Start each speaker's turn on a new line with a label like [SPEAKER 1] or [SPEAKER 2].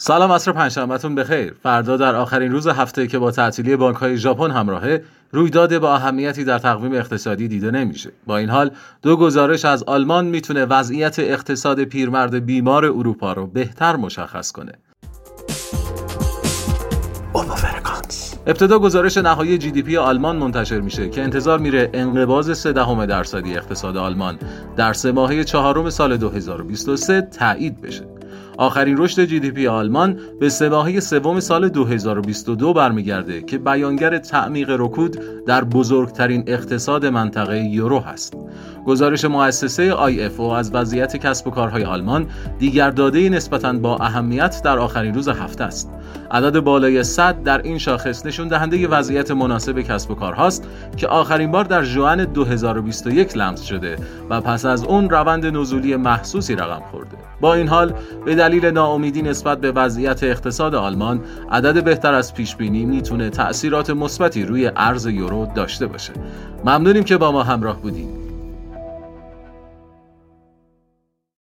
[SPEAKER 1] سلام عصر پنجشنبهتون بخیر. فردا در آخرین روز هفته که با تعطیلی بانک های ژاپن همراهه رویداد با اهمیتی در تقویم اقتصادی دیده نمیشه. با این حال دو گزارش از آلمان می‌تونه وضعیت اقتصاد پیرمرد بیمار اروپا رو بهتر مشخص کنه. ابتدا گزارش نهایی جی دی پی آلمان منتشر میشه که انتظار میره انقباض 3 دهم درصدی اقتصاد آلمان در سه ماهه چهارم سال 2023 تایید بشه. آخرین رشد جی دی پی آلمان به سه ماهه سوم سال 2022 برمیگرده که بیانگر تعمیق رکود در بزرگترین اقتصاد منطقه یورو هست. گزارش مؤسسه IFO از وضعیت کسب و کارهای آلمان دیگر داده نسبتاً با اهمیت در آخرین روز هفته است. عدد بالای 100 در این شاخص نشون دهنده وضعیت مناسب کسب و کارهاست که آخرین بار در ژوئن 2021 لمس شده و پس از اون روند نزولی محسوسی رقم خورده. با این حال به دلیل ناامیدی نسبت به وضعیت اقتصاد آلمان عدد بهتر از پیش بینی می‌تونه تأثیرات مثبتی روی ارز یورو داشته باشه. ممنونیم که با ما همراه بودید.